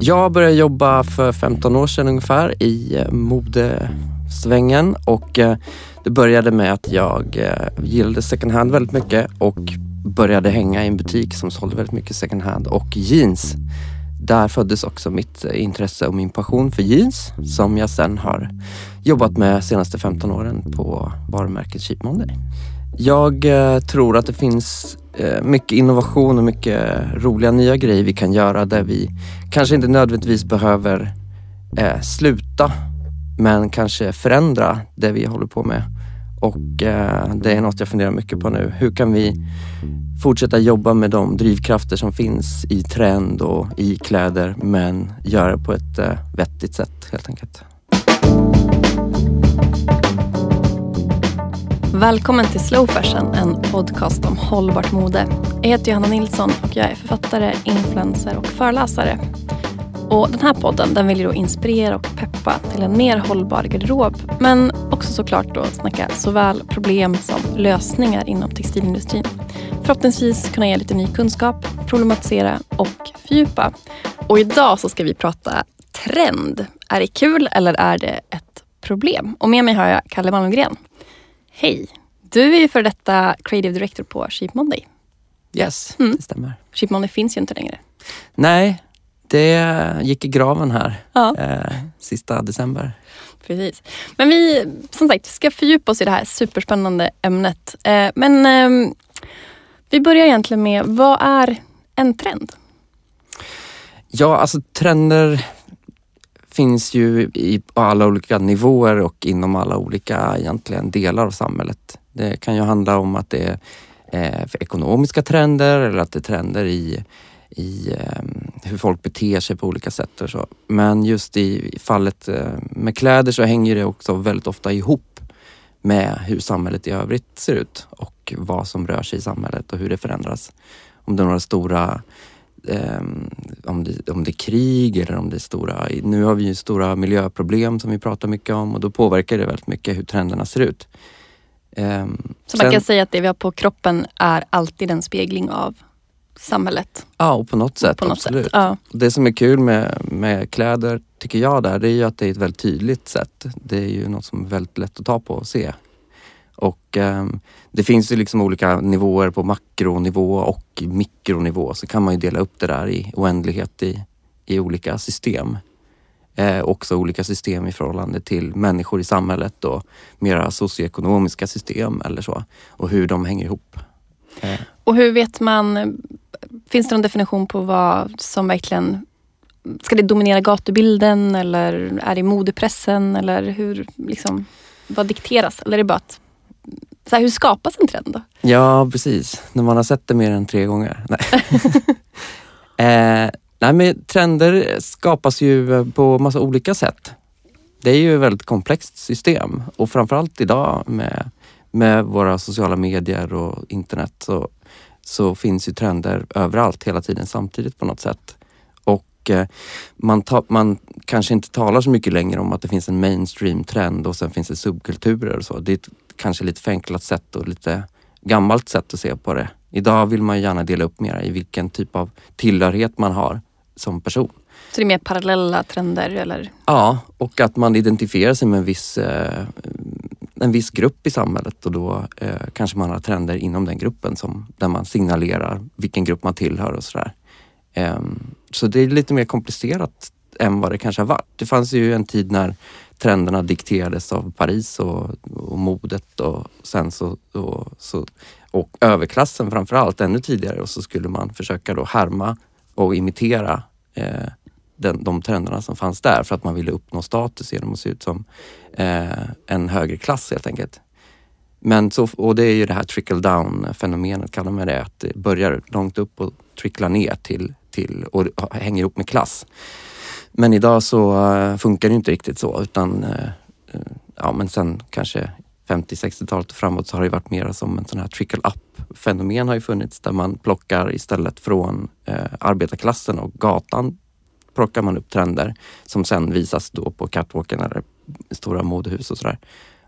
Jag började jobba för 15 år sedan ungefär i eh, modesvängen och eh, det började med att jag eh, gillade second hand väldigt mycket och började hänga i en butik som sålde väldigt mycket second hand och jeans. Där föddes också mitt intresse och min passion för jeans som jag sen har jobbat med de senaste 15 åren på varumärket Cheap Monday. Jag tror att det finns Eh, mycket innovation och mycket roliga nya grejer vi kan göra där vi kanske inte nödvändigtvis behöver eh, sluta men kanske förändra det vi håller på med. Och eh, det är något jag funderar mycket på nu. Hur kan vi fortsätta jobba med de drivkrafter som finns i trend och i kläder men göra det på ett eh, vettigt sätt helt enkelt. Välkommen till Slow Fashion, en podcast om hållbart mode. Jag heter Johanna Nilsson och jag är författare, influencer och föreläsare. Och den här podden den vill ju då inspirera och peppa till en mer hållbar garderob. Men också såklart då snacka såväl problem som lösningar inom textilindustrin. Förhoppningsvis kunna ge lite ny kunskap, problematisera och fördjupa. Och idag så ska vi prata trend. Är det kul eller är det ett problem? Och med mig har jag Kalle Malmgren. Hej! Du är ju för detta creative director på Cheap Monday. Yes, mm. det stämmer. Cheap Monday finns ju inte längre. Nej, det gick i graven här ja. eh, sista december. Precis. Men vi, som sagt, ska fördjupa oss i det här superspännande ämnet. Eh, men eh, vi börjar egentligen med, vad är en trend? Ja, alltså trender finns ju i, på alla olika nivåer och inom alla olika egentligen delar av samhället. Det kan ju handla om att det är eh, ekonomiska trender eller att det är trender i, i ehm, hur folk beter sig på olika sätt. Och så. Men just i fallet eh, med kläder så hänger det också väldigt ofta ihop med hur samhället i övrigt ser ut och vad som rör sig i samhället och hur det förändras. Om det är några stora Um, om, det, om det är krig eller om det är stora... Nu har vi ju stora miljöproblem som vi pratar mycket om och då påverkar det väldigt mycket hur trenderna ser ut. Um, så man kan säga att det vi har på kroppen är alltid en spegling av samhället? Ja, och på något sätt. På något absolut. Sätt, ja. Det som är kul med, med kläder, tycker jag, där, det är ju att det är ett väldigt tydligt sätt. Det är ju något som är väldigt lätt att ta på och se. Och eh, det finns ju liksom olika nivåer på makronivå och mikronivå. Så kan man ju dela upp det där i oändlighet i, i olika system. Eh, också olika system i förhållande till människor i samhället och mera socioekonomiska system eller så. Och hur de hänger ihop. Eh. Och hur vet man, finns det någon definition på vad som verkligen Ska det dominera gatubilden eller är det modepressen eller hur, liksom, vad dikteras? Eller är det bara att så här, hur skapas en trend då? Ja, precis. När man har sett det mer än tre gånger. Nej. eh, nej, men trender skapas ju på massa olika sätt. Det är ju ett väldigt komplext system och framförallt idag med, med våra sociala medier och internet så, så finns ju trender överallt hela tiden samtidigt på något sätt. Och eh, man, ta, man kanske inte talar så mycket längre om att det finns en mainstream trend och sen finns det subkulturer och så. Det kanske lite förenklat sätt och lite gammalt sätt att se på det. Idag vill man gärna dela upp mer i vilken typ av tillhörighet man har som person. Så det är mer parallella trender eller? Ja, och att man identifierar sig med en viss, eh, en viss grupp i samhället och då eh, kanske man har trender inom den gruppen som, där man signalerar vilken grupp man tillhör och sådär. Eh, så det är lite mer komplicerat än vad det kanske har varit. Det fanns ju en tid när trenderna dikterades av Paris och, och modet och sen så, och, så och överklassen framför allt ännu tidigare och så skulle man försöka då härma och imitera eh, den, de trenderna som fanns där för att man ville uppnå status genom att se ut som eh, en högre klass helt enkelt. Men så, och det är ju det här trickle down fenomenet kallar man det, att det börjar långt upp och tricklar ner till, till och hänger ihop med klass. Men idag så uh, funkar det inte riktigt så utan uh, ja men sen kanske 50-60-talet och framåt så har det varit mer som en sån här trickle up fenomen har ju funnits där man plockar istället från uh, arbetarklassen och gatan plockar man upp trender som sen visas då på catwalken eller stora modehus och sådär.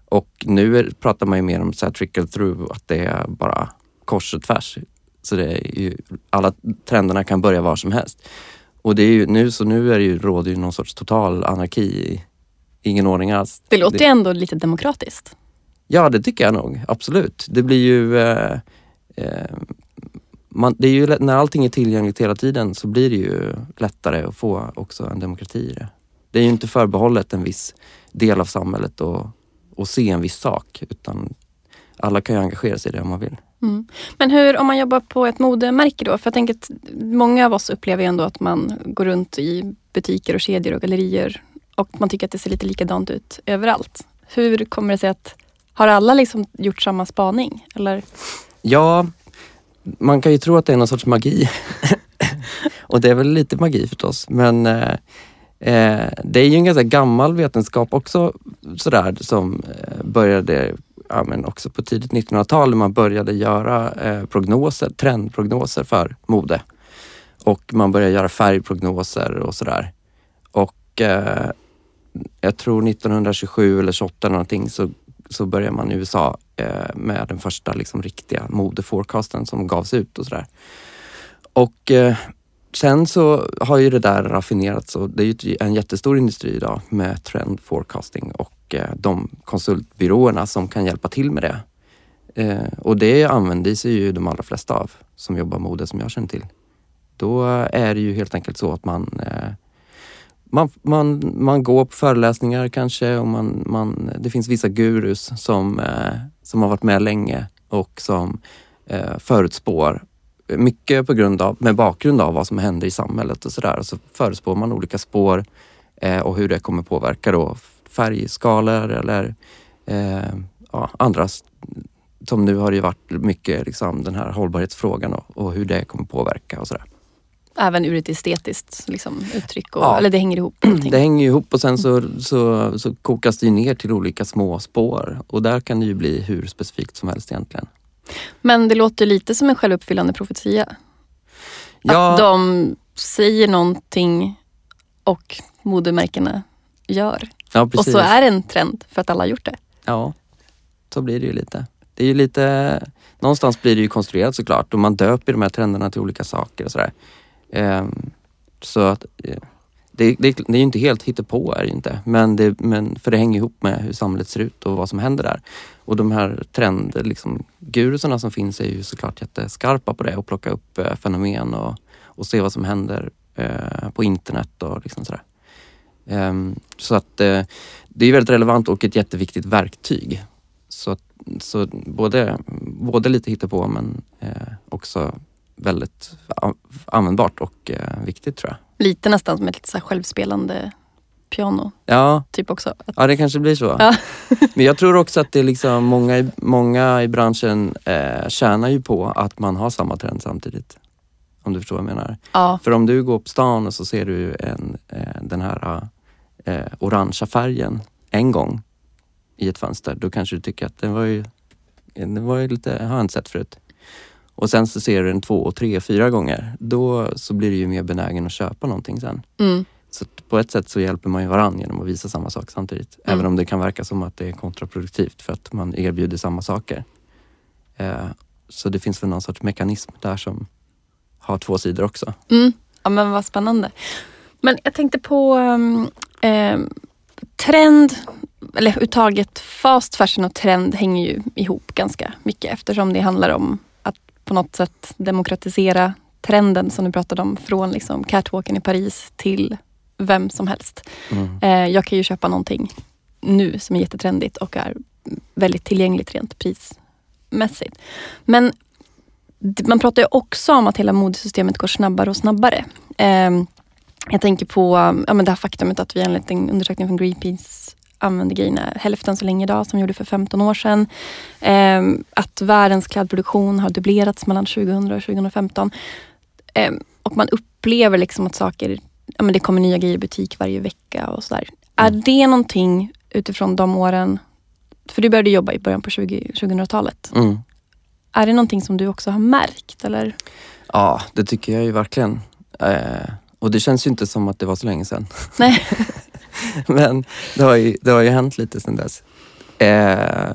Och nu är, pratar man ju mer om så här trickle through, att det är bara kors och tvärs Så det är ju, alla trenderna kan börja var som helst. Och det är ju nu, så nu är det ju, råder ju någon sorts total anarki. Ingen ordning alls. Det låter ju ändå lite demokratiskt. Ja, det tycker jag nog. Absolut. Det blir ju... Eh, eh, man, det är ju när allting är tillgängligt hela tiden så blir det ju lättare att få också en demokrati i det. Det är ju inte förbehållet en viss del av samhället och, och se en viss sak utan alla kan ju engagera sig i det om man vill. Mm. Men hur, om man jobbar på ett modemärke då? För jag tänker att många av oss upplever ändå att man går runt i butiker och kedjor och gallerier och man tycker att det ser lite likadant ut överallt. Hur kommer det sig att, har alla liksom gjort samma spaning? Eller? Ja, man kan ju tro att det är någon sorts magi. och det är väl lite magi förstås, men eh, eh, det är ju en ganska gammal vetenskap också sådär som eh, började ja, men också på tidigt 1900-tal när man började göra eh, prognoser, trendprognoser för mode. Och man började göra färgprognoser och sådär. Och eh, jag tror 1927 eller 28 eller någonting så, så började man i USA eh, med den första liksom, riktiga modeforecasten som gavs ut och sådär. Och eh, sen så har ju det där raffinerats och det är ju en jättestor industri idag med trend forecasting och eh, de konsultbyråerna som kan hjälpa till med det. Eh, och det använder sig ju de allra flesta av som jobbar mode som jag känner till. Då är det ju helt enkelt så att man eh, man, man, man går på föreläsningar kanske och man, man, det finns vissa gurus som, som har varit med länge och som förutspår mycket på grund av, med bakgrund av vad som händer i samhället och sådär. Så förutspår man olika spår och hur det kommer påverka då färgskalor eller eh, ja, andra som nu har det varit mycket liksom, den här hållbarhetsfrågan och, och hur det kommer påverka och sådär. Även ur ett estetiskt liksom, uttryck? Och, ja, eller det hänger ihop? Det hänger ihop och sen så, så, så kokas det ner till olika små spår och där kan det ju bli hur specifikt som helst egentligen. Men det låter lite som en självuppfyllande profetia. Ja. Att de säger någonting och modemärkena gör. Ja, och så är det en trend för att alla har gjort det. Ja, så blir det ju lite. Det är ju lite, någonstans blir det ju konstruerat såklart och man döper de här trenderna till olika saker och sådär. Um, så att eh, det, det, det, är ju inte helt hittepå är det inte, men, det, men för det hänger ihop med hur samhället ser ut och vad som händer där. Och de här trendgurusarna liksom, gurusarna som finns är ju såklart jätteskarpa på det och plocka upp eh, fenomen och, och se vad som händer eh, på internet och liksom sådär. Um, så att eh, det är väldigt relevant och ett jätteviktigt verktyg. Så, så både, både lite hittepå men eh, också väldigt användbart och eh, viktigt tror jag. Lite nästan som ett lite så självspelande piano. Ja. Typ också. ja, det kanske blir så. Ja. Men jag tror också att det är liksom många, många i branschen eh, tjänar ju på att man har samma trend samtidigt. Om du förstår vad jag menar. Ja. För om du går på stan och så ser du en, eh, den här eh, orangea färgen en gång i ett fönster, då kanske du tycker att den var ju, den var ju lite, har jag inte sett förut. Och sen så ser du den två, tre, fyra gånger. Då så blir du ju mer benägen att köpa någonting sen. Mm. Så på ett sätt så hjälper man ju varandra genom att visa samma sak samtidigt. Mm. Även om det kan verka som att det är kontraproduktivt för att man erbjuder samma saker. Eh, så det finns väl någon sorts mekanism där som har två sidor också. Mm. Ja men vad spännande. Men jag tänkte på um, eh, trend, eller överhuvudtaget fast fashion och trend hänger ju ihop ganska mycket eftersom det handlar om på något sätt demokratisera trenden som du pratade om från liksom catwalken i Paris till vem som helst. Mm. Eh, jag kan ju köpa någonting nu som är jättetrendigt och är väldigt tillgängligt rent prismässigt. Men man pratar ju också om att hela modesystemet går snabbare och snabbare. Eh, jag tänker på ja, men det här faktumet att vi enligt en undersökning från Greenpeace använder grejerna hälften så länge idag som vi gjorde för 15 år sedan. Eh, att världens klädproduktion har dubblerats mellan 2000 och 2015. Eh, och man upplever liksom att saker, ja, men det kommer nya grejer i butik varje vecka och sådär. Mm. Är det någonting utifrån de åren, för du började jobba i början på 2000-talet. Mm. Är det någonting som du också har märkt? Eller? Ja, det tycker jag ju verkligen. Eh, och det känns ju inte som att det var så länge sedan. Nej. Men det har, ju, det har ju hänt lite sedan dess. Eh,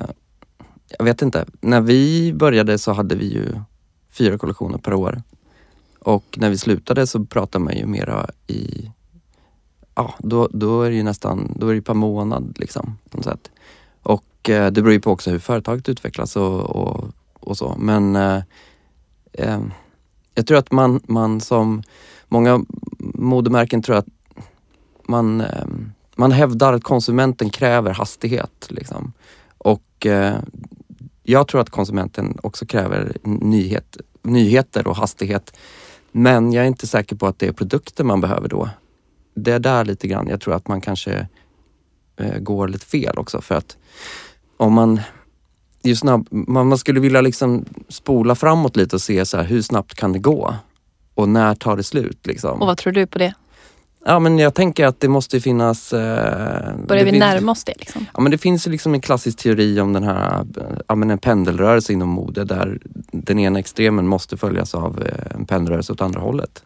jag vet inte. När vi började så hade vi ju fyra kollektioner per år. Och när vi slutade så pratade man ju mera i, ja då, då är det ju nästan, då är det per månad liksom på något sätt. Och eh, det beror ju på också hur företaget utvecklas och, och, och så. Men eh, eh, jag tror att man, man som många modemärken tror att man, ehm, man hävdar att konsumenten kräver hastighet. Liksom. Och eh, jag tror att konsumenten också kräver nyhet, nyheter och hastighet. Men jag är inte säker på att det är produkter man behöver då. Det är där lite grann jag tror att man kanske eh, går lite fel också för att om man ju snabb, man skulle vilja liksom spola framåt lite och se så här, hur snabbt kan det gå? Och när tar det slut? Liksom. Och vad tror du på det? Ja men jag tänker att det måste finnas... Eh, Börjar vi finns, närma oss det? Liksom? Ja men det finns liksom en klassisk teori om den här ja, men en pendelrörelse inom mode där den ena extremen måste följas av eh, en pendelrörelse åt andra hållet.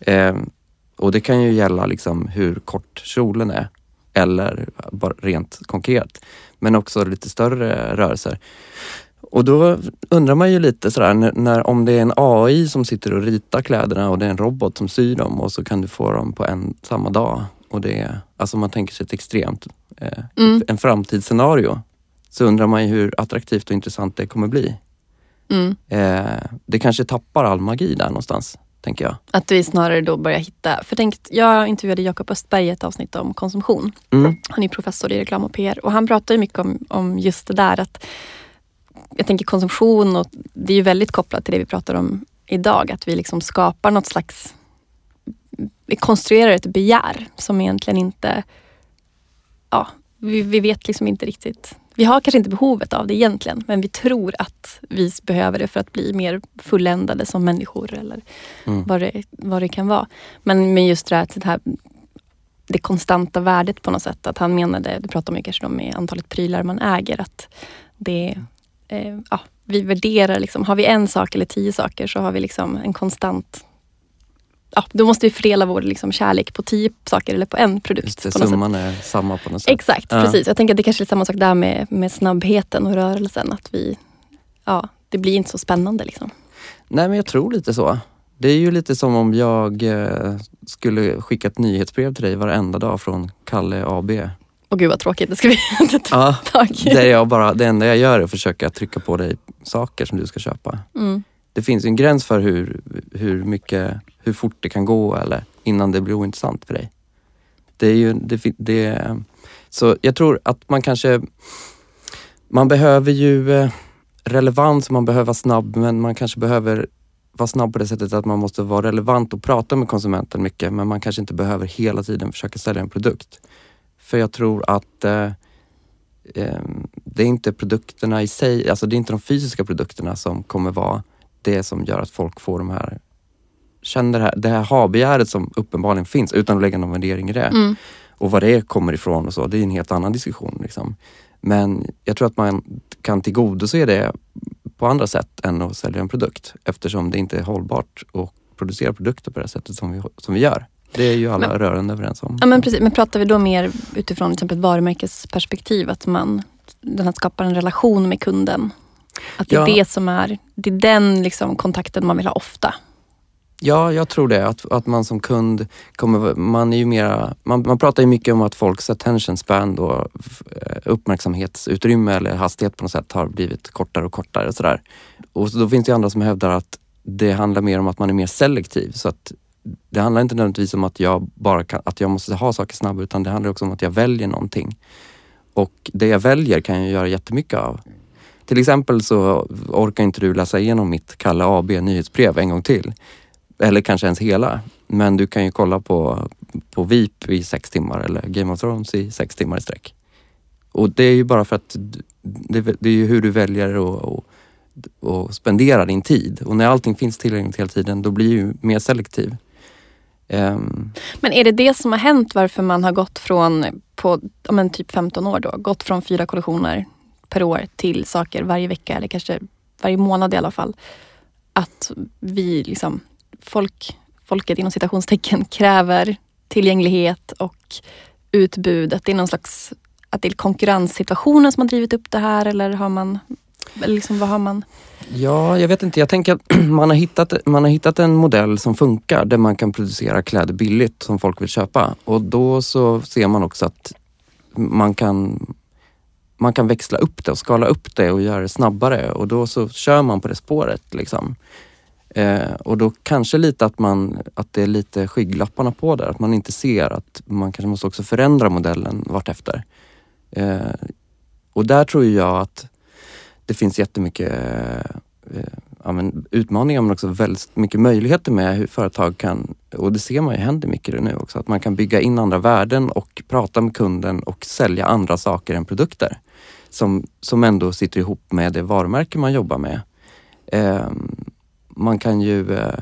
Eh, och det kan ju gälla liksom hur kort kjolen är eller bara rent konkret. Men också lite större rörelser. Och då undrar man ju lite sådär, när, när, om det är en AI som sitter och ritar kläderna och det är en robot som syr dem och så kan du få dem på en samma dag. Och det är, alltså man tänker sig ett extremt, eh, Mm. en framtidsscenario. Så undrar man ju hur attraktivt och intressant det kommer bli. Mm. Eh, det kanske tappar all magi där någonstans, tänker jag. Att vi snarare då börjar hitta... För tänk, jag intervjuade Jakob Östberg i ett avsnitt om konsumtion. Mm. Han är professor i reklam och PR och han pratar mycket om, om just det där att jag tänker konsumtion och det är ju väldigt kopplat till det vi pratar om idag. Att vi liksom skapar något slags... Vi konstruerar ett begär som egentligen inte... Ja, vi, vi vet liksom inte riktigt. Vi har kanske inte behovet av det egentligen men vi tror att vi behöver det för att bli mer fulländade som människor eller Mm. vad, det, vad det kan vara. Men, men just det här, det här det konstanta värdet på något sätt. Att han menade, det pratar man ju kanske om antalet prylar man äger, att det eh, ja, vi värderar liksom, har vi en sak eller tio saker så har vi liksom en konstant Ja, då måste vi fördela vår liksom, kärlek på tio saker eller på en produkt. Just det, något sätt. summan är samma på något sätt. Exakt, Ja. precis. Jag tänker att det kanske är samma sak där med, med snabbheten och rörelsen. Att vi, ja, det blir inte så spännande. Liksom. Nej men jag tror lite så. Det är ju lite som om jag eh, skulle skicka ett nyhetsbrev till dig varenda dag från Kalle AB. Och gud vad tråkigt, det ska vi inte ta Ja, tag i. där jag bara, det enda jag gör är att försöka trycka på dig saker som du ska köpa. Mm. Det finns en gräns för hur, hur mycket, hur fort det kan gå eller innan det blir ointressant för dig. Det är ju, det, det, så jag tror att man kanske, man behöver ju eh, relevans, man behöver vara snabb men man kanske behöver vara snabb på det sättet att man måste vara relevant och prata med konsumenten mycket men man kanske inte behöver hela tiden försöka sälja en produkt. För jag tror att eh, eh, det är inte produkterna i sig, alltså det är inte de fysiska produkterna som kommer vara det som gör att folk får de här, känner det här, det här ha-begäret som uppenbarligen finns utan att lägga någon värdering i det. Mm. Och var det kommer ifrån och så, det är en helt annan diskussion. Liksom. Men jag tror att man kan tillgodose det på andra sätt än att sälja en produkt eftersom det inte är hållbart att producera produkter på det sättet som vi, som vi gör. Det är ju alla Men- rörande överens om. Ja, men, precis. men pratar vi då mer utifrån till exempel ett varumärkesperspektiv, att man den här skapar en relation med kunden? Att det är Ja. det som är, det är den liksom, kontakten man vill ha ofta. Ja, jag tror det. Att, att man som kund kommer, man är ju mera, man, man pratar ju mycket om att folks attention span då, eh, uppmärksamhetsutrymme eller hastighet på något sätt har blivit kortare och kortare och sådär. Och då finns det andra som hävdar att det handlar mer om att man är mer selektiv. Så att det handlar inte nödvändigtvis om att jag bara kan, att jag måste ha saker snabbt utan det handlar också om att jag väljer någonting. Och det jag väljer kan jag göra jättemycket av. Till exempel så orkar inte du läsa igenom mitt Kalle AB nyhetsbrev en gång till. Eller kanske ens hela. Men du kan ju kolla på, på VIP i sex timmar eller Game of Thrones i sex timmar i sträck. Och det är ju bara för att det, det är ju hur du väljer och, och, och spendera din tid. Och när allting finns tillgängligt hela tiden då blir ju mer selektiv. Um, Men är det det som har hänt varför man har gått från, på men typ 15 år då, gått från fyra kollisioner per år till saker varje vecka eller kanske varje månad i alla fall. Att vi liksom, folk, folket inom citationstecken kräver tillgänglighet och utbud. Att det är någon slags, att det är konkurrenssituationen som har drivit upp det här eller har man liksom, vad har man? Ja, jag vet inte. Jag tänker att man har, hittat, man har hittat en modell som funkar där man kan producera kläder billigt som folk vill köpa. Och då så ser man också att man kan, man kan växla upp det och skala upp det och göra det snabbare och då så kör man på det spåret. Liksom. Eh, och då kanske lite att, man, att det är lite skygglapparna på där, att man inte ser att man kanske måste också förändra modellen vartefter. Eh, och där tror jag att det finns jättemycket eh, ja, men utmaningar men också väldigt mycket möjligheter med hur företag kan, och det ser man ju händer mycket nu också, att man kan bygga in andra värden och prata med kunden och sälja andra saker än produkter. Som, som ändå sitter ihop med det varumärke man jobbar med. Eh, man kan ju eh,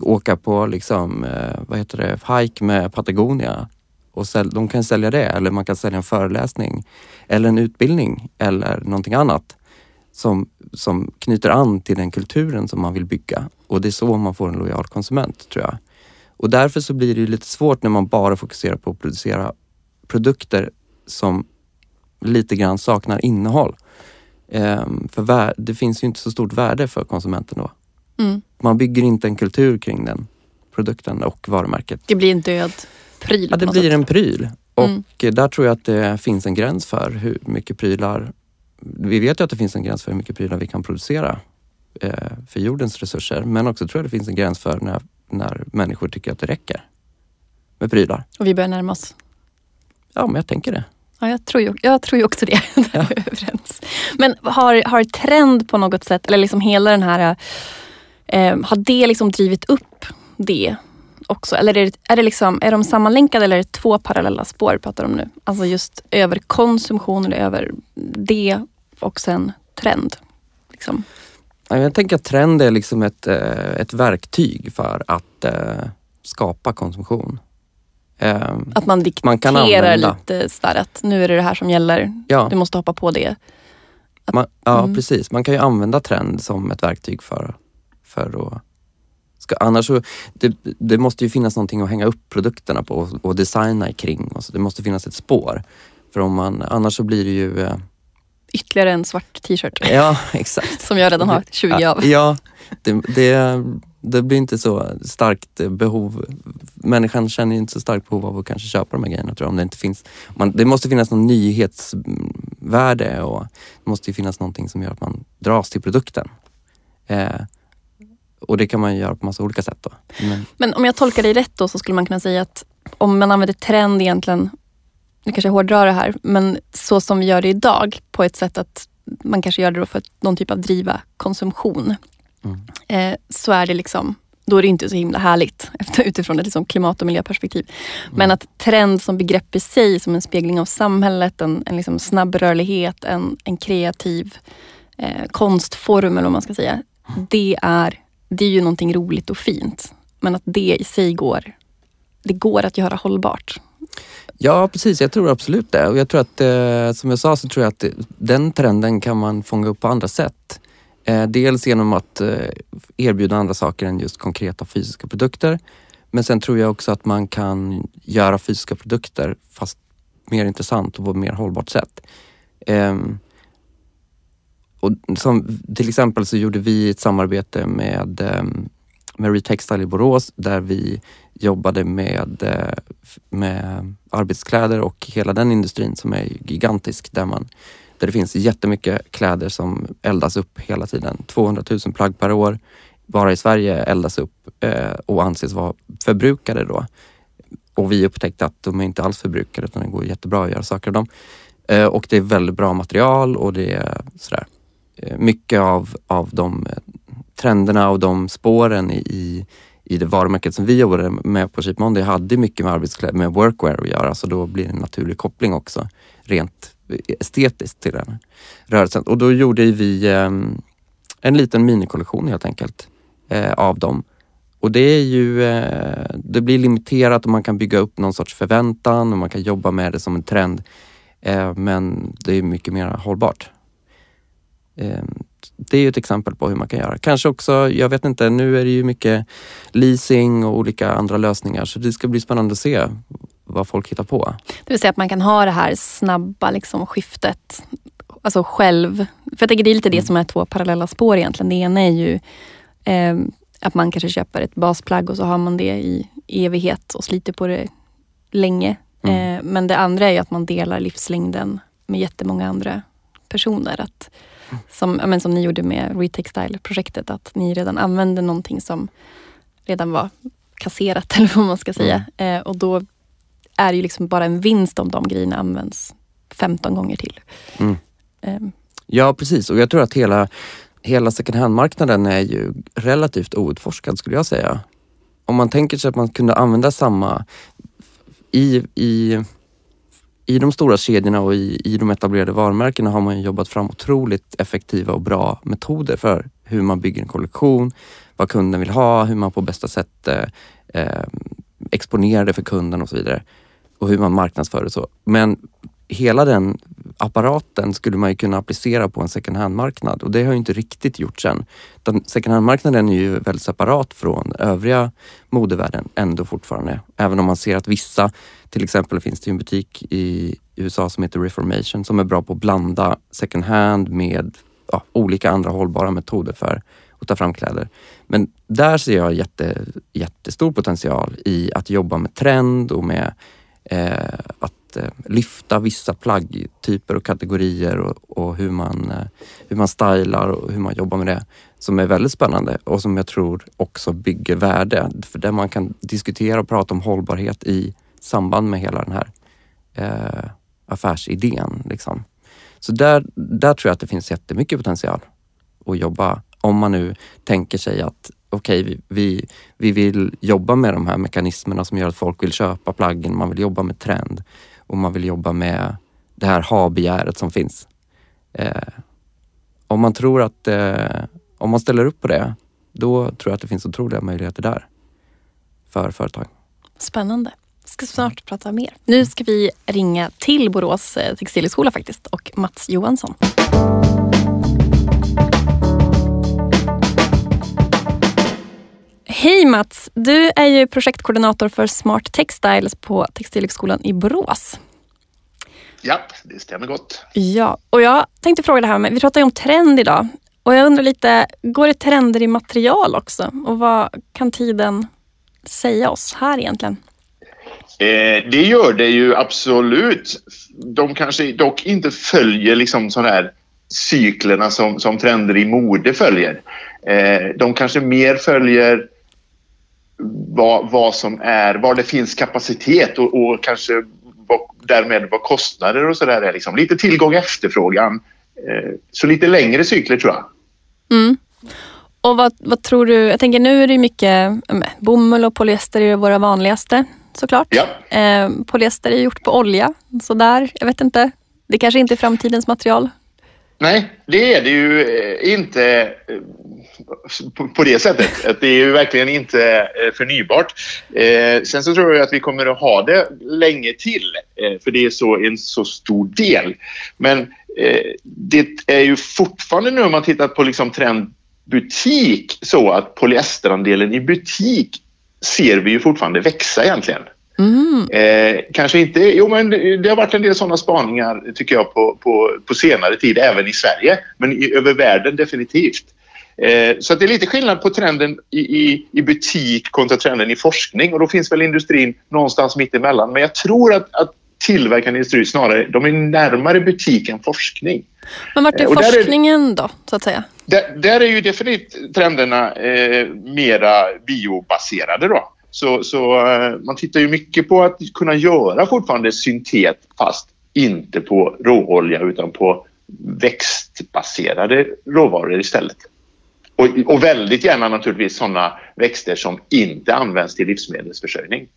åka på liksom, eh, vad heter det, hike med Patagonia och sälj, de kan sälja det eller man kan sälja en föreläsning eller en utbildning eller någonting annat som, som knyter an till den kulturen som man vill bygga. Och det är så man får en lojal konsument tror jag. Och därför så blir det lite svårt när man bara fokuserar på att producera produkter som lite grann saknar innehåll. Ehm, för det finns ju inte så stort värde för konsumenten då. Mm. Man bygger inte en kultur kring den produkten och varumärket. Det blir en död pryl. Ja, det blir sätt. en pryl. Och mm. där tror jag att det finns en gräns för hur mycket prylar vi vet ju att det finns en gräns för hur mycket prylar vi kan producera eh, för jordens resurser. Men också tror jag det finns en gräns för när, när människor tycker att det räcker med prylar. Och vi börjar närma oss. Ja, men jag tänker det. Ja, jag tror ju, jag tror ju också det. Ja. men har, har trend på något sätt, eller liksom hela den här, eh, har det liksom drivit upp det också? Eller är det, är det liksom, är de sammanlänkade eller är det två parallella spår vi pratar om nu? Alltså just över konsumtion eller över det och sen trend. Liksom. Jag tänker att trend är liksom ett, eh, ett verktyg för att uh, skapa konsumtion. Um, att man dikterar man lite sådär att nu är det det här som gäller. Ja. Du måste hoppa på det. Att, man, ja mm. precis, man kan ju använda trend som ett verktyg för, för att Ska, annars så, det, det, måste ju finnas någonting att hänga upp produkterna på och, och designa kring. Och så. Det måste finnas ett spår. För om man, annars så blir det ju... Eh... Ytterligare en svart t-shirt. Ja, exakt. Som jag redan har 20 av. Ja, det, det, det, blir inte så starkt behov. Människan känner inte så starkt behov av att kanske köpa de här grejerna tror jag. Om det, inte finns, man, det måste finnas någon nyhetsvärde och det måste finnas någonting som gör att man dras till produkten. Eh, och det kan man göra på massa olika sätt. Då. Men, Men om jag tolkar dig rätt då så skulle man kunna säga att om man använder trend egentligen, nu kanske jag hårdrar det här, men så som vi gör det idag på ett sätt att man kanske gör det för någon typ av driva konsumtion. Mm. Eh, så är det liksom, då är det inte så himla härligt utifrån ett liksom klimat och miljöperspektiv. Mm. Men att trend som begrepp i sig, som en spegling av samhället, en, en liksom snabb rörlighet, en, en kreativ eh, konstform eller vad man ska säga. Mm. Det är det är ju någonting roligt och fint. Men att det i sig går, det går att göra hållbart. Ja precis, jag tror absolut det. Och jag tror att, eh, som jag sa, så tror jag att den trenden kan man fånga upp på andra sätt. Eh, dels genom att eh, erbjuda andra saker än just konkreta fysiska produkter. Men sen tror jag också att man kan göra fysiska produkter fast mer intressant och på ett mer hållbart sätt. Um, och som, till exempel så gjorde vi ett samarbete med, ehm, med Retextile i Borås där vi jobbade med, eh, med arbetskläder och hela den industrin som är gigantisk där, man, där det finns jättemycket kläder som eldas upp hela tiden. 200 000 plagg per år bara i Sverige eldas upp eh, och anses vara förbrukade då. Och vi upptäckte att de är inte alls förbrukade utan det går jättebra att göra saker av dem. Eh, och det är väldigt bra material och det är sådär. Eh, mycket av, av de eh, trenderna och de spåren i, i det varumärket som vi jobbade med på Cheap Monday hade mycket med arbetskläder, med workwear att göra, så då blir det en naturlig koppling också rent eh, estetiskt till den rörelsen. Och då gjorde vi eh, en liten minikollektion helt enkelt eh, av dem. Och det är ju, eh, det blir limiterat och man kan bygga upp någon sorts förväntan och man kan jobba med det som en trend. Eh, men det är mycket mer hållbart. Ehm, det är ju ett exempel på hur man kan göra. Kanske också, jag vet inte, nu är det ju mycket leasing och olika andra lösningar så det ska bli spännande att se vad folk hittar på. Det vill säga att man kan ha det här snabba liksom, skiftet alltså själv. För jag tänker det är lite det mm. som är två parallella spår egentligen. Det ena är ju eh, att man kanske köper ett basplagg och så har man det i evighet och sliter på det länge. Mm. Eh, men det andra är att man delar livslängden med jättemånga andra personer. Att, som, men, som ni gjorde med Retextile-projektet, att ni redan använde någonting som redan var kasserat eller vad man ska säga. Mm. Eh, och då är det ju liksom bara en vinst om de grejerna används 15 gånger till. Mm. Eh. Ja precis och jag tror att hela, hela second hand-marknaden är ju relativt outforskad skulle jag säga. Om man tänker sig att man kunde använda samma i, i, i de stora kedjorna och i, i de etablerade varumärkena har man jobbat fram otroligt effektiva och bra metoder för hur man bygger en kollektion, vad kunden vill ha, hur man på bästa sätt eh, eh exponerar det för kunden och så vidare. Och hur man marknadsför det så. Men hela den apparaten skulle man ju kunna applicera på en second hand-marknad och det har ju inte riktigt gjorts än. second hand-marknaden är ju väldigt separat från övriga modevärlden ändå fortfarande. Även om man ser att vissa, till exempel finns det en butik i USA som heter Reformation som är bra på att blanda second hand med ja, olika andra hållbara metoder för att ta fram kläder. Men där ser jag jätte, jättestor potential i att jobba med trend och med eh, att eh, lyfta vissa plaggtyper och kategorier och, och, hur, man, eh, hur man stylar och hur man jobbar med det som är väldigt spännande och som jag tror också bygger värde. För där man kan diskutera och prata om hållbarhet i samband med hela den här eh, affärsidén. Liksom. Så där, där tror jag att det finns jättemycket potential att jobba om man nu tänker sig att okej, okay, vi, vi vill jobba med de här mekanismerna som gör att folk vill köpa plaggen. Man vill jobba med trend och man vill jobba med det här ha-begäret som finns. Eh, om man tror att, eh, om man ställer upp på det, då tror jag att det finns otroliga möjligheter där för företag. Spännande. Ska snart prata mer. Nu ska vi ringa till Borås eh, textilhögskola faktiskt och Mats Johansson. Hej Mats! Du är ju projektkoordinator för Smart Textiles på Textilhögskolan i Borås. Ja, det stämmer gott. Ja, och jag tänkte fråga det här med, vi pratar ju om trend idag och jag undrar lite, går det trender i material också? Och vad kan tiden säga oss här egentligen? Eh, det gör det ju absolut. De kanske dock inte följer liksom sådana här cyklerna som, som trender i mode följer. Eh, de kanske mer följer vad, vad som är, var det finns kapacitet och, och kanske vad, därmed vad kostnader och sådär är. Liksom. Lite tillgång och efterfrågan. Eh, så lite längre cykler tror jag. Mm. Och vad, vad, tror du? Jag tänker nu är det mycket bomull och polyester är våra vanligaste såklart. Ja. Eh, polyester är gjort på olja, så där, jag vet inte. Det kanske inte är framtidens material. Nej, det är det ju eh, inte eh, på det sättet. Att det är ju verkligen inte eh, förnybart. sen så tror jag att vi kommer att ha det länge till, för det är så en så stor del. Men det är ju fortfarande nu om man tittar på liksom trend butik så att polyesterandelen i butik ser vi ju fortfarande växa egentligen. Mm. Eh, kanske inte, jo men det har varit en del sådana spaningar tycker jag på, på, på senare tid även i Sverige men i, över världen definitivt. Eh, så det är lite skillnad på trenden i, i, i, butik kontra trenden i forskning och då finns väl industrin någonstans mitt emellan. Men jag tror att, att tillverkande industri snarare de är närmare butik än forskning. Men vart är eh, forskningen är, då, så att säga? Där, där är ju definitivt trenderna eh, mera biobaserade då. Så, så eh, man tittar ju mycket på att kunna göra fortfarande syntet fast inte på råolja utan på växtbaserade råvaror istället. Och, och väldigt gärna naturligtvis sådana växter som inte används till livsmedelsförsörjning.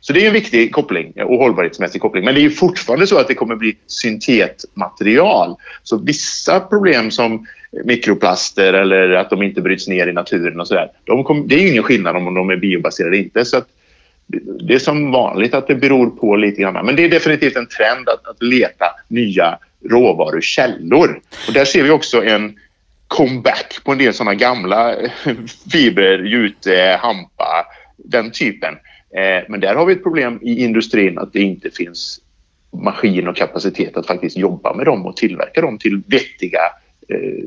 Så det är en viktig koppling och hållbarhetsmässig koppling. Men det är fortfarande så att det kommer bli syntetmaterial. Så vissa problem som mikroplaster eller att de inte bryts ner i naturen och sådär. De det är ingen skillnad om de är biobaserade eller inte. Så att det är som vanligt att det beror på lite grann. Men det är definitivt en trend att, att leta nya råvarukällor. Och där ser vi också en comeback på en del sådana gamla fibrer, jute, hampa, den typen. Eh, men där har vi ett problem i industrin att det inte finns maskin och kapacitet att faktiskt jobba med dem och tillverka dem till vettiga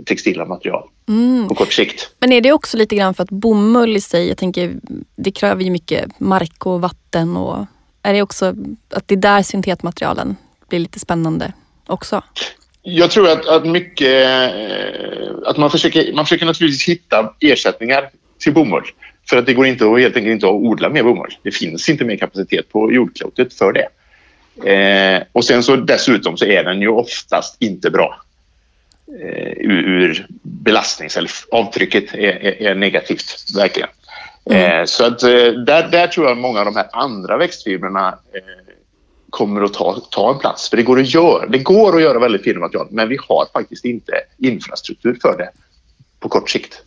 textila material Mm. på kort sikt. Men är det också lite grann för att bomull i sig, jag tänker det kräver ju mycket mark och vatten och är det också att det är där syntetmaterialen blir lite spännande också? Jag tror att, att mycket... eh, Att man försöker, man försöker naturligtvis hitta ersättningar till bomull. För att det går inte att, helt enkelt inte att odla mer bomull. Det finns inte mer kapacitet på jordklotet för det. Eh, och sen så dessutom så är den ju oftast inte bra. Eh, ur, belastnings eller avtrycket är, är, är negativt, verkligen. Eh, så att eh, där, där tror jag många av de här andra växtfibrerna kommer att ta, ta en plats. För det går att göra, det går att göra väldigt fina material men vi har faktiskt inte infrastruktur för det på kort sikt.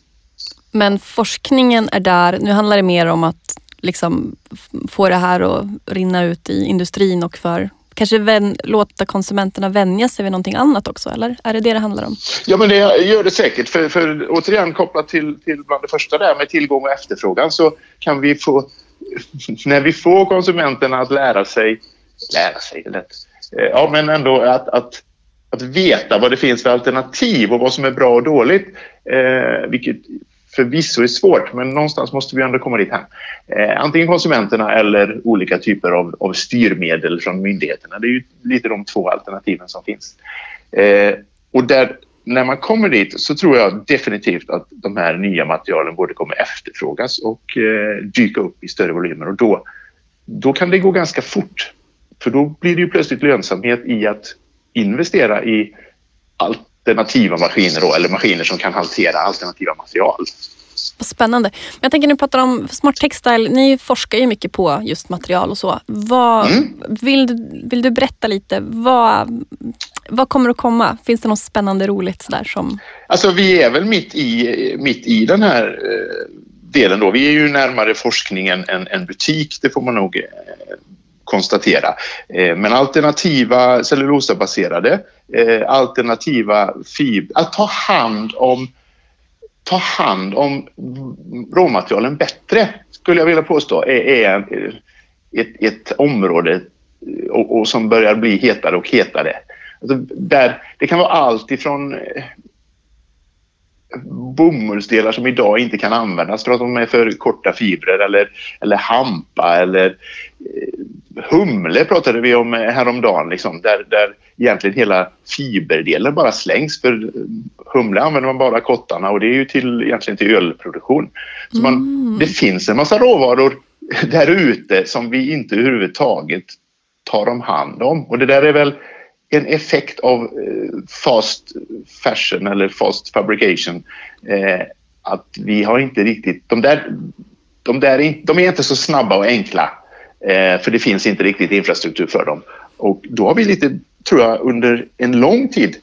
Men forskningen är där. Nu handlar det mer om att liksom få det här att rinna ut i industrin och för kanske vän, låta konsumenterna vänja sig vid någonting annat också, eller? Är det det det handlar om? Ja, men det gör det säkert. För, för återigen kopplat till, till bland det första där med tillgång och efterfrågan så kan vi få... När vi får konsumenterna att lära sig... Lära sig, det lätt. Eh, ja, men ändå att, att, att veta vad det finns för alternativ och vad som är bra och dåligt. Eh, vilket förvisso är svårt, men någonstans måste vi ändå komma dit här. Eh, antingen konsumenterna eller olika typer av, av styrmedel från myndigheterna. Det är ju lite de två alternativen som finns. Eh, och där, när man kommer dit så tror jag definitivt att de här nya materialen både kommer efterfrågas och eh, dyka upp i större volymer. Och då, då kan det gå ganska fort. För då blir det ju plötsligt lönsamhet i att investera i allt alternativa maskiner då, eller maskiner som kan hantera alternativa material. Vad spännande. Men jag tänker, nu pratar om Smart Textile. Ni forskar ju mycket på just material och så. Vad, vill, du, vill du berätta lite? Vad, vad kommer att komma? Finns det något spännande roligt där som... Alltså vi är väl mitt i, mitt i den här eh, delen då. Vi är ju närmare forskningen än en butik, det får man nog eh, konstatera. Eh, men alternativa cellulosabaserade, eh, alternativa fibrer, att ta hand om ta hand om råmaterialen bättre, skulle jag vilja påstå, är, är ett, ett område eh, och, och som börjar bli hetare och hetare. Alltså där, det kan vara allt ifrån eh, bomullsdelar som idag inte kan användas för att de är för korta fibrer eller, eller hampa eller eh, humle pratade vi om häromdagen liksom, där, där egentligen hela fiberdelen bara slängs för eh, humle använder man bara kottarna och det är ju till, egentligen till ölproduktion. Så man, Det finns en massa råvaror där ute som vi inte överhuvudtaget tar om hand om och det där är väl en effekt av eh, fast fashion eller fast fabrication. Eh, att vi har inte riktigt... De där, de där är, de är inte så snabba och enkla eh, för det finns inte riktigt infrastruktur för dem. Och då har vi lite, tror jag, under en lång tid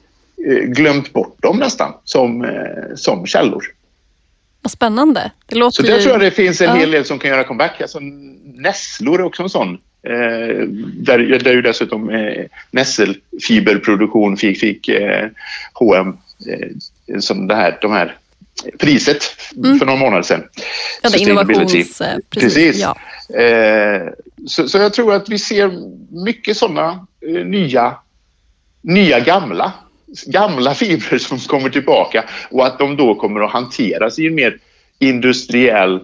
glömt bort dem nästan som, som källor. Vad spännande. Det låter Så där ju... tror jag det finns en Ja. hel del som kan göra comeback. Alltså, nässlor är också en sån. Eh, där, där ju dessutom eh, nässelfiberproduktion fick, fick eh, H&M eh, som det här, de här priset för några månader sedan. Mm. Ja, det innovations... eh, Precis. Ja. Eh, så, så jag tror att vi ser mycket sådana nya, nya gamla, gamla fibrer som kommer tillbaka och att de då kommer att hanteras i en mer industriell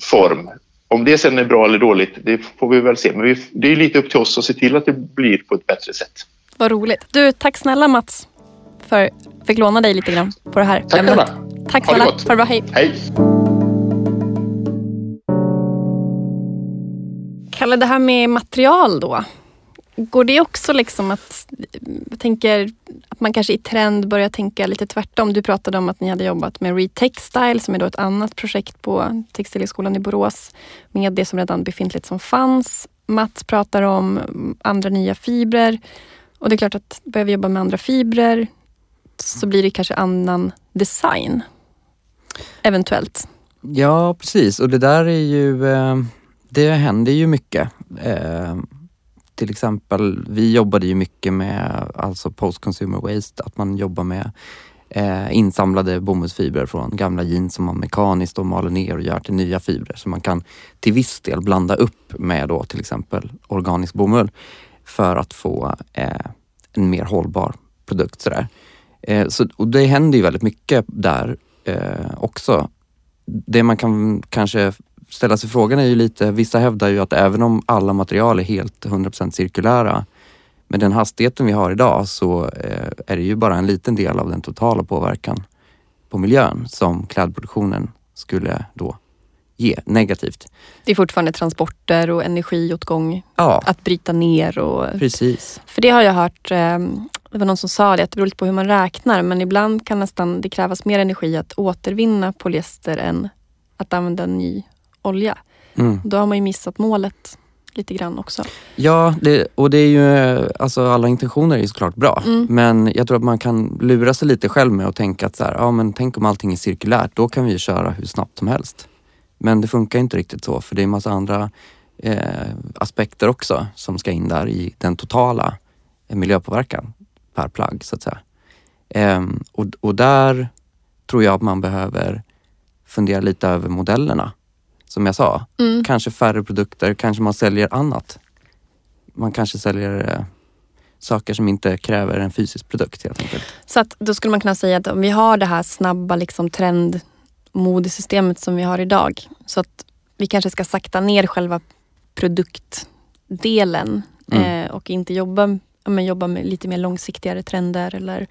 form. Om det sen är bra eller dåligt, det får vi väl se. Men vi, det är lite upp till oss att se till att det blir på ett bättre sätt. Vad roligt. Du, tack snälla Mats för att fick låna dig lite grann på det här Tack ämnet. själva. Tack Ha det snälla. gott. Ha det bra. Hej. Hej! Kalle, det här med material då. Går det också liksom att, jag tänker att man kanske i trend börjar tänka lite tvärtom. Du pratade om att ni hade jobbat med Retextile som är då ett annat projekt på Textilhögskolan i Borås med det som redan befintligt som fanns. Mats pratar om andra nya fibrer och det är klart att börjar vi jobba med andra fibrer så blir det kanske annan design. Eventuellt. Ja, precis. Och det där är ju, eh, det händer ju mycket. Eh, till exempel, vi jobbade ju mycket med alltså post-consumer waste, att man jobbar med eh, insamlade bomullsfibrer från gamla jeans som man mekaniskt och maler ner och gör till nya fibrer som man kan till viss del blanda upp med då till exempel organisk bomull. för att få eh, en mer hållbar produkt. Sådär. Eh, så, och det händer ju väldigt mycket där eh, också. Det man kan kanske ställa sig frågan är ju lite, vissa hävdar ju att även om alla material är helt 100% cirkulära med den hastigheten vi har idag så eh, är det ju bara en liten del av den totala påverkan på miljön som klädproduktionen skulle då ge negativt. Det är fortfarande transporter och energiåtgång. Ja, Att bryta ner och... precis. För det har jag hört, eh, det var någon som sa det, att det beror lite på hur man räknar men ibland kan nästan det krävas mer energi att återvinna polyester än att använda ny olja. Mm. Då har man ju missat målet lite grann också. Ja, det, och det är ju, alltså alla intentioner är ju såklart bra. Mm. Men jag tror att man kan lura sig lite själv med att tänka att så här, ja men tänk om allting är cirkulärt, då kan vi köra hur snabbt som helst. Men det funkar inte riktigt så, för det är en massa andra eh, aspekter också som ska in där i den totala eh, miljöpåverkan per plagg så att säga. Ehm, och, och där tror jag att man behöver fundera lite över modellerna. Som jag sa, Mm. kanske färre produkter, kanske man säljer annat. Man kanske säljer eh, saker som inte kräver en fysisk produkt helt enkelt. Så att då skulle man kunna säga att om vi har det här snabba liksom trendmodesystemet som vi har idag. Så att vi kanske ska sakta ner själva produktdelen Mm. eh, och inte jobba, men jobba med lite mer långsiktigare trender eller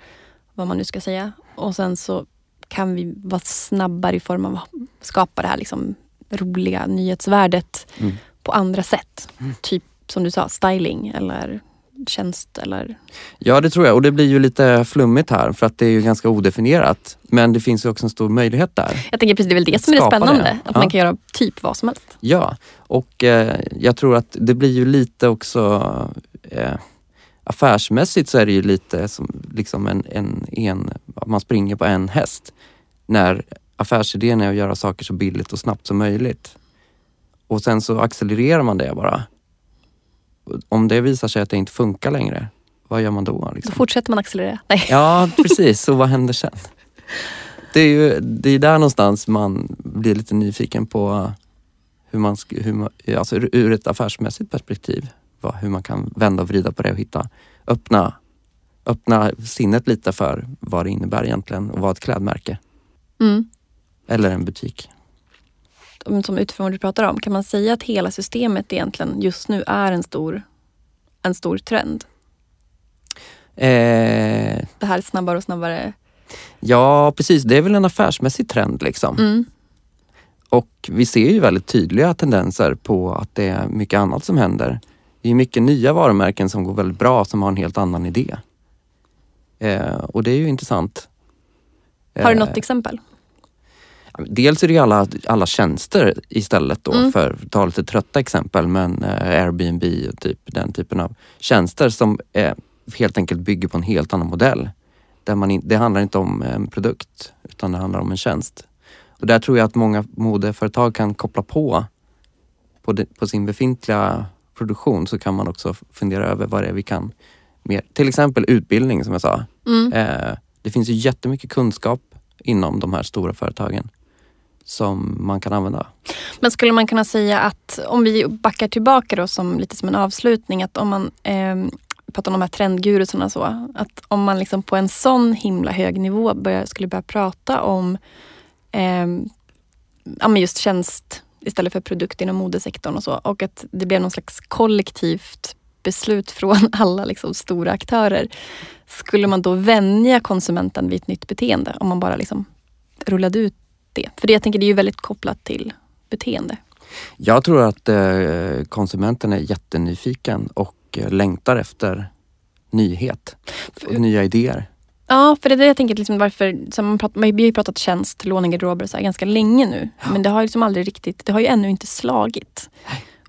vad man nu ska säga. Och sen så kan vi vara snabbare i form av att skapa det här liksom roliga nyhetsvärdet Mm. på andra sätt. Typ som du sa, styling eller tjänst eller Ja, det tror jag. Och det blir ju lite flummigt här för att det är ju ganska odefinierat. Men det finns ju också en stor möjlighet där. Jag tänker precis, det är väl det som är det spännande. det. Att Ja. man kan göra typ vad som helst. Ja, och eh, jag tror att det blir ju lite också eh, affärsmässigt så är det ju lite som liksom en, en, en, man springer på en häst. När affärsidén är att göra saker så billigt och snabbt som möjligt. Och sen så accelererar man det bara. Om det visar sig att det inte funkar längre, vad gör man då? Då Liksom? fortsätter man accelerera. Nej. Ja, precis. Så vad händer sen? Det är ju det är där någonstans man blir lite nyfiken på hur man, hur man alltså ur- ur ett affärsmässigt perspektiv, vad, hur man kan vända och vrida på det och hitta, öppna, öppna sinnet lite för vad det innebär egentligen och vad ett klädmärke Mm. Eller en butik. Om- Som utifrån vad du pratar om, kan man säga att hela systemet egentligen just nu är en stor, en stor trend? Eh, Det här snabbare och snabbare. ja, precis. Det är väl en affärsmässig trend liksom. Mm. Och vi ser ju väldigt tydliga tendenser på att det är mycket annat som händer. Det är mycket nya varumärken som går väldigt bra som har en helt annan idé. Eh, och det är ju intressant. Har du Eh, något exempel? Dels är det ju alla, alla tjänster istället då Mm. för att ta lite trötta exempel men eh, Airbnb och typ den typen av tjänster som eh, helt enkelt bygger på en helt annan modell. Där man in, det handlar inte om en produkt utan det handlar om en tjänst. Och där tror jag att många modeföretag kan koppla på på, det, på sin befintliga produktion så kan man också fundera över vad det är vi kan mer. Till exempel utbildning som jag sa. Mm. Eh, det finns ju jättemycket kunskap inom de här stora företagen som man kan använda. Men skulle man kunna säga att om vi backar tillbaka då som lite som en avslutning att om man eh, pratar om de här trendgurusarna så. Att om man liksom på en sån himla hög nivå börjar, skulle börja prata om eh, ja, men just tjänst istället för produkt inom modesektorn och så. Och att det blev någon slags kollektivt beslut från alla liksom stora aktörer. Skulle man då vänja konsumenten vid ett nytt beteende? Om man bara liksom rullade ut det. För det, jag tänker det är ju väldigt kopplat till beteende. Jag tror att eh, konsumenten är jättenyfiken och eh, längtar efter nyhet och nya idéer. Ja, för det är det jag tänker liksom varför, så man pratar, man, vi har ju pratat tjänst, lånegarderober och så här ganska länge nu. Men det har ju liksom aldrig riktigt, det har ju ännu inte slagit.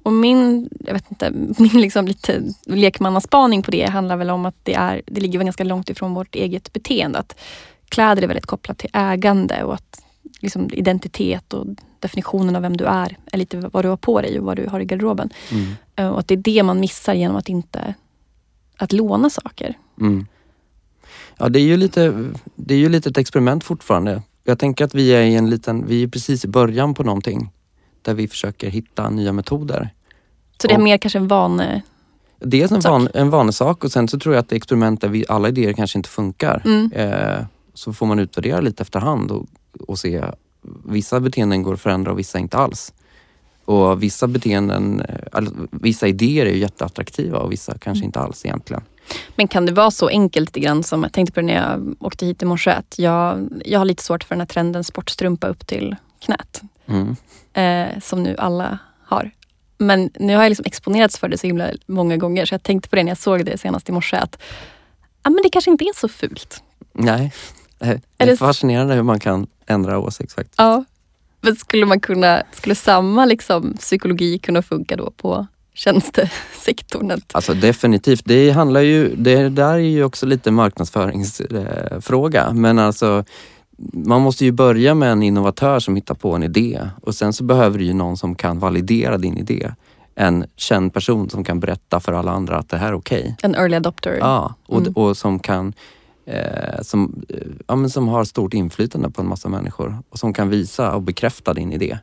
Och min, jag vet inte, min liksom lite lekmannaspaning på det handlar väl om att det, är, det ligger ganska långt ifrån vårt eget beteende. Att kläder är väldigt kopplat till ägande och att liksom identitet och definitionen av vem du är är lite vad du har på dig och vad du har i garderoben. Mm. Eh, Och att det är det man missar genom att inte att låna saker. Mm. Ja, det är, ju lite, det är ju lite ett experiment fortfarande. Jag tänker att vi är i en liten, vi är precis i början på någonting där vi försöker hitta nya metoder. Så det är Och- mer kanske en vane... dels en, van, en vanesak och sen så tror jag att det är experiment där vi, alla idéer kanske inte funkar. Mm. Eh, så får man utvärdera lite efterhand och, och se vissa beteenden går att förändra och vissa inte alls. Och vissa beteenden, eh, alltså, vissa idéer är ju jätteattraktiva och vissa kanske Mm. inte alls egentligen. Men kan det vara så enkelt lite grann som, jag tänkte på det när jag åkte hit i morse, att jag, jag har lite svårt för den här trenden sportstrumpa upp till knät. Mm. Eh, som nu alla har. Men nu har jag liksom exponerats för det så himla många gånger så jag tänkte på det när jag såg det senast i morse att ja, men det kanske inte är så fult. Nej, det Är det- fascinerande hur man kan ändra åsikt faktiskt. Ja. Men skulle man kunna, skulle samma liksom psykologi kunna funka då på tjänstesektorn? Alltså definitivt, det handlar ju, det där är ju också lite marknadsföringsfråga. Men alltså man måste ju börja med en innovatör som hittar på en idé och sen så behöver du ju någon som kan validera din idé. En känd person som kan berätta för alla andra att det här är okej. en early adopter. Ja, och, Mm. och som kan eh, som, eh, ja, men som har stort inflytande på en massa människor och som kan visa och bekräfta din idé.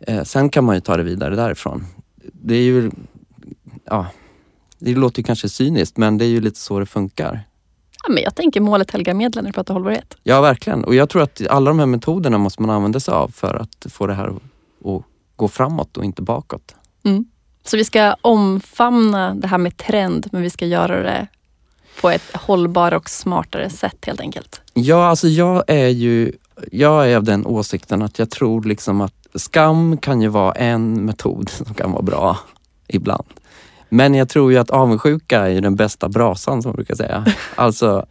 Eh, sen kan man ju ta det vidare därifrån. Det är ju, ja, det låter ju kanske cyniskt men det är ju lite så det funkar. Ja, men jag tänker målet helgar medlen när du pratar hållbarhet. Ja, verkligen. Och jag tror att alla de här metoderna måste man använda sig av för att få det här att att gå framåt och inte bakåt. Mm. Så vi ska omfamna det här med trend men vi ska göra det på ett hållbarare och smartare sätt helt enkelt. Ja, alltså jag är ju jag är av den åsikten att jag tror liksom att skam kan ju vara en metod som kan vara bra ibland. Men jag tror ju att avundsjuka är den bästa brasan som man brukar säga. Alltså,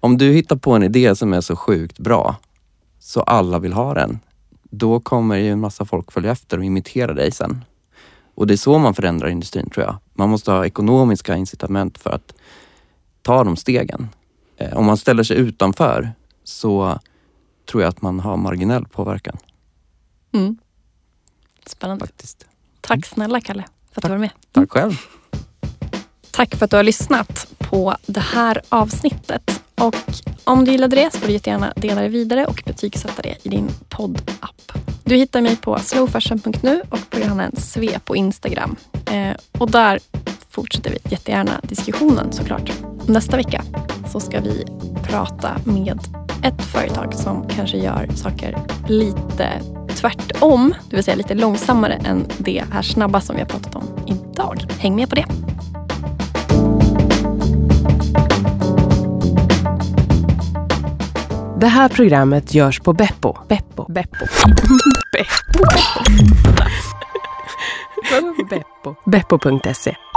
om du hittar på en idé som är så sjukt bra så alla vill ha den, då kommer ju en massa folk följa efter och imitera dig sen. Och det är så man förändrar industrin tror jag. Man måste ha ekonomiska incitament för att ta de stegen. Eh, Om man ställer sig utanför så tror jag att man har marginell påverkan Mm. Spännande. faktiskt. Tack snälla Kalle för att du var med. Tack själv. Tack för att du har lyssnat på det här avsnittet. Och om du gillade det så får du jättegärna dela det vidare och betygsätta det i din poddapp. Du hittar mig på slowfashion.nu och på Johanna Sve på Instagram. Eh, och där fortsätter vi jättegärna diskussionen såklart. Nästa vecka så ska vi prata med ett företag som kanske gör saker lite tvärtom, det vill säga lite långsammare än det här snabba som vi har pratat om idag. Häng med på det. Det här programmet görs på Beppo. Beppo. Beppo. Beppo. Beppo.se